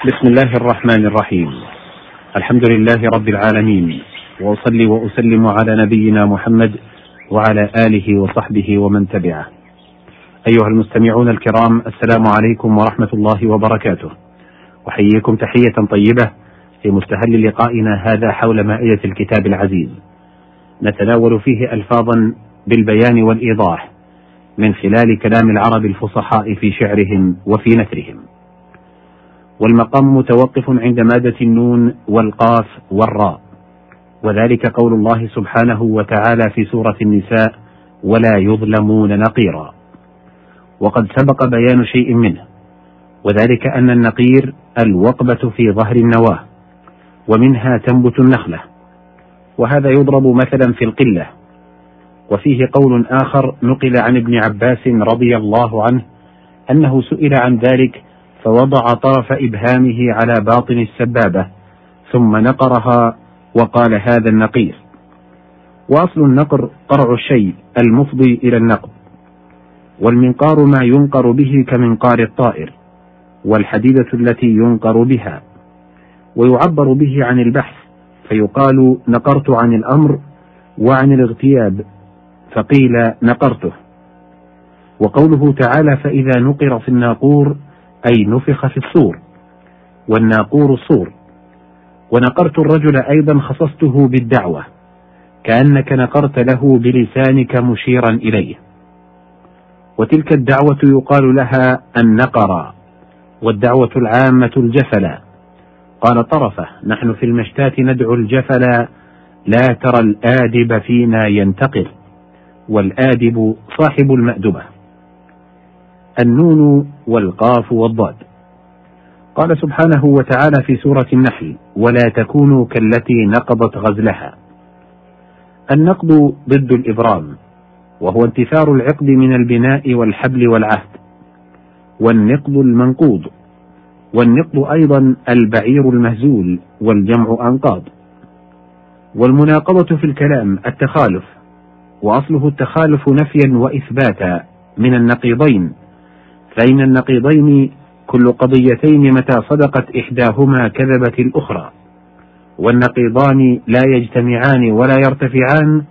بسم الله الرحمن الرحيم. الحمد لله رب العالمين. وأصلي وأسلم على نبينا محمد وعلى آله وصحبه ومن تبعه. أيها المستمعون الكرام السلام عليكم ورحمة الله وبركاته. أحييكم تحية طيبة في مستهل لقائنا هذا حول مائدة الكتاب العزيز. نتناول فيه ألفاظا بالبيان والإيضاح من خلال كلام العرب الفصحاء في شعرهم وفي نثرهم. والمقام متوقف عند مادة النون والقاف والراء. وذلك قول الله سبحانه وتعالى في سورة النساء ولا يظلمون نقيرا وقد سبق بيان شيء منه وذلك أن النقير الوقبة في ظهر النواة ومنها تنبت النخلة. وهذا يضرب مثلا في القلة. وفيه قول آخر نقل عن ابن عباس رضي الله عنه أنه سئل عن ذلك فوضع طرف إبهامه على باطن السبابة ثم نقرها وقال هذا النقير وأصل النقر قرع الشيء المفضي إلى النقب والمنقار ما ينقر به كمنقار الطائر والحديدة التي ينقر بها ويعبر به عن البحث فيقال نقرت عن الأمر وعن الاغتياب فقيل نقرته. وقوله تعالى فإذا نقر في الناقور أي نفخ في الصور والناقور الصور ونقرت الرجل أيضا خصصته بالدعوة كأنك نقرت له بلسانك مشيرا إليه. وتلك الدعوة يقال لها النقرا والدعوة العامة الجفلا قال طرفة نحن في المشتاة ندعو الجفلا لا ترى الآدب فينا ينتقل والآدب صاحب المأدبة. النون والقاف والضاد. قال سبحانه وتعالى في سورة النحل ولا تكونوا كالتي نقضت غزلها. النقض ضد الإبرام وهو انتثار العقد من البناء والحبل والعهد. والنقض المنقوض والنقض أيضا البعير المهزول والجمع أنقاض. والمناقضة في الكلام التخالف وأصله التخالف نفيا وإثباتا من النقيضين. فإن النقيضين كل قضيتين متى صدقت إحداهما كذبت الأخرى والنقيضان لا يجتمعان ولا يرتفعان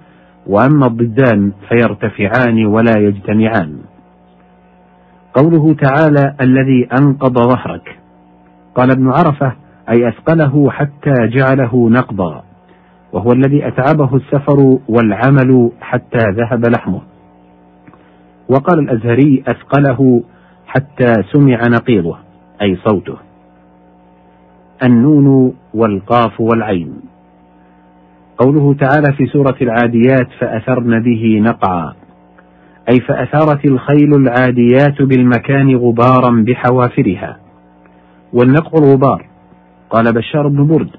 وأما الضدان فيرتفعان ولا يجتمعان. قوله تعالى الذي أنقض ظهرك. قال ابن عرفة أي أثقله حتى جعله نقضا وهو الذي أتعبه السفر والعمل حتى ذهب لحمه. وقال الأزهري أثقله حتى سمع نقيضه أي صوته. النون والقاف والعين. قوله تعالى في سورة العاديات فأثرن به نقعا أي فأثارت الخيل العاديات بالمكان غبارا بحوافرها. والنقع الغبار. قال بشار بن برد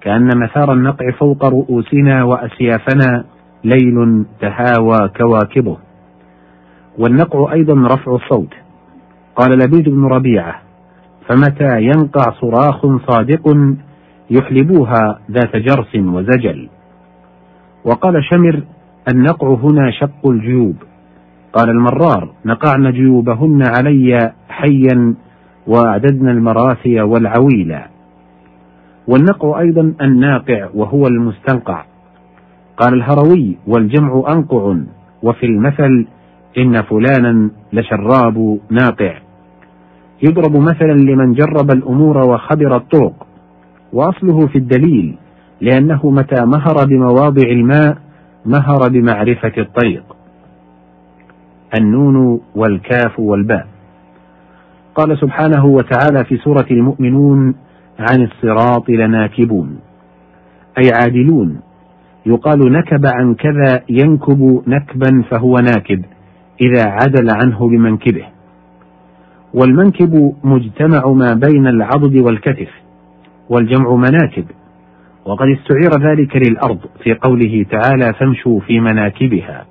كأن مثار النقع فوق رؤوسنا وأسيافنا ليل تهاوى كواكبه والنقع أيضا رفع الصوت. قال لبيد بن ربيعة فمتى ينقع صراخ صادق يحلبوها ذات جرس وزجل. وقال شمر النقع هنا شق الجيوب. قال المرار نقعن جيوبهن علي حيا وأعددنا المراثي والعويلا. والنقع أيضا الناقع وهو المستنقع. قال الهروي والجمع أنقع وفي المثل إن فلانا لشراب ناقع. يضرب مثلا لمن جرب الأمور وخبر الطرق وأصله في الدليل لأنه متى مهر بمواضع الماء مهر بمعرفة الطريق. النون والكاف والباء. قال سبحانه وتعالى في سورة المؤمنون عن الصراط لناكبون أي عادلون. يقال نكب عن كذا ينكب نكبا فهو ناكب إذا عدل عنه بمنكبه والمنكب مجتمع ما بين العضد والكتف والجمع مناكب. وقد استعير ذلك للأرض في قوله تعالى فامشوا في مناكبها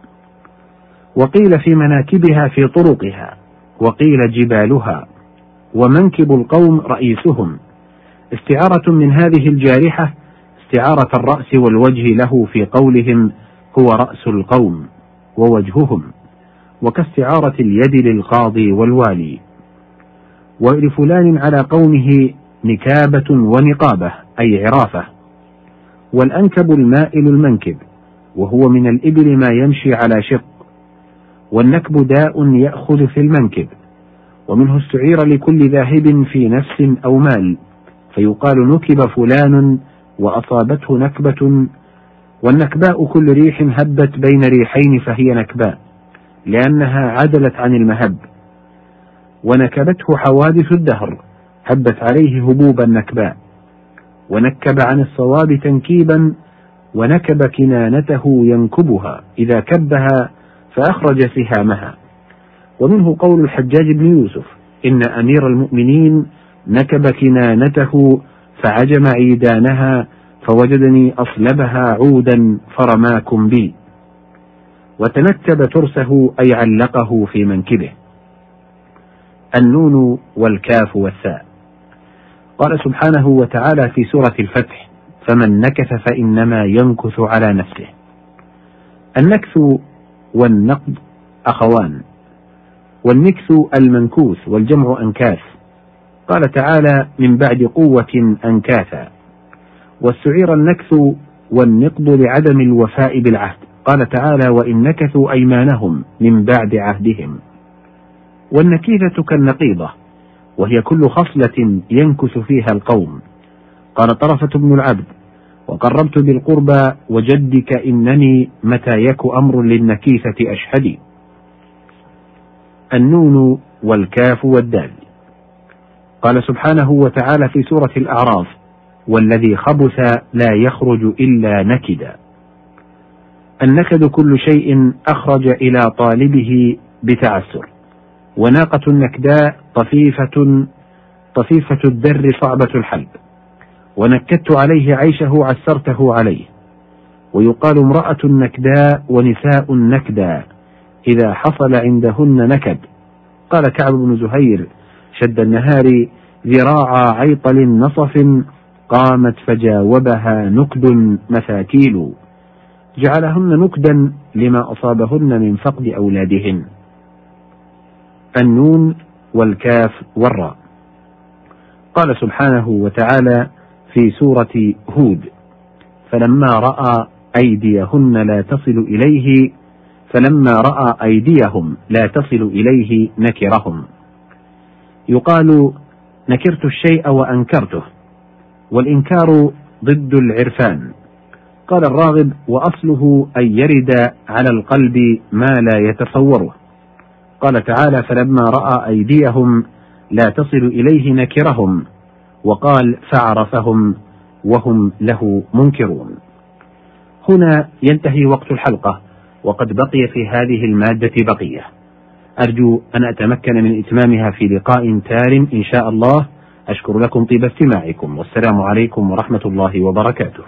وقيل في مناكبها في طرقها وقيل جبالها ومنكب القوم رئيسهم. استعارة من هذه الجارحة استعارة الرأس والوجه له في قولهم هو رأس القوم ووجههم. وكاستعارة اليد للقاضي والوالي. ولفلان على قومه نكابة ونقابة أي عرافة. والأنكب المائل المنكب وهو من الإبل ما يمشي على شق. والنكب داء يأخذ في المنكب ومنه استعير لكل ذاهب في نفس أو مال. فيقال نكب فلان وأصابته نكبة. والنكباء كل ريح هبت بين ريحين فهي نكباء لأنها عدلت عن المهب. ونكبته حوادث الدهر هبت عليه هبوب النكباء ونكب عن الصواب تنكيبا ونكب كنانته ينكبها إذا كبها فأخرج سهامها. ومنه قول الحجاج بن يوسف إن أمير المؤمنين نكب كنانته فعجم عيدانها فوجدني أصلبها عودا فرماكم بي. وتنكب ترسه أي علقه في منكبه. النون والكاف والثاء. قال سبحانه وتعالى في سورة الفتح فمن نكث فإنما ينكث على نفسه. النكث والنقد أخوان والنكث المنكوث والجمع أنكاث. قال تعالى من بعد قوة أنكاثا. واستعير النكث والنقض لعدم الوفاء بالعهد. قال تعالى وإن نكثوا أيمانهم من بعد عهدهم. والنكيثة كالنقيضة وهي كل خصلة ينكث فيها القوم. قال طرفة بن العبد وقربت بالقربى وجدك إنني متى يك أمر للنكيثة أشهدي النون والكاف والدال. قال سبحانه وتعالى في سورة الأعراف والذي خبث لا يخرج إلا نكدا. النكد كل شيء أخرج إلى طالبه بتعسر. وناقة النكداء طفيفة طفيفة الدر صعبة الحلب. ونكدت عليه عيشه عسرته عليه. ويقال امرأة نكداء ونساء نكدا إذا حصل عندهن نكد. قال كعب بن زهير شد النهار ذراع عيطل نصف قامت فجاوبها نكد مساكيل جعلهن نكدا لما أصابهن من فقد أولادهن. النون والكاف والراء. قال سبحانه وتعالى في سورة هود فلما رأى أيديهن لا تصل إليه فلما رأى أيديهم لا تصل إليه نكرهم. يقال نكرت الشيء وأنكرته والإنكار ضد العرفان. قال الراغب وأصله أن يرد على القلب ما لا يتصوره. قال تعالى فلما رأى أيديهم لا تصل إليه نكرهم وقال فعرفهم وهم له منكرون. هنا ينتهي وقت الحلقة وقد بقي في هذه المادة بقية. أرجو أن أتمكن من إتمامها في لقاء تال إن شاء الله. أشكر لكم طيب استماعكم. والسلام عليكم ورحمة الله وبركاته.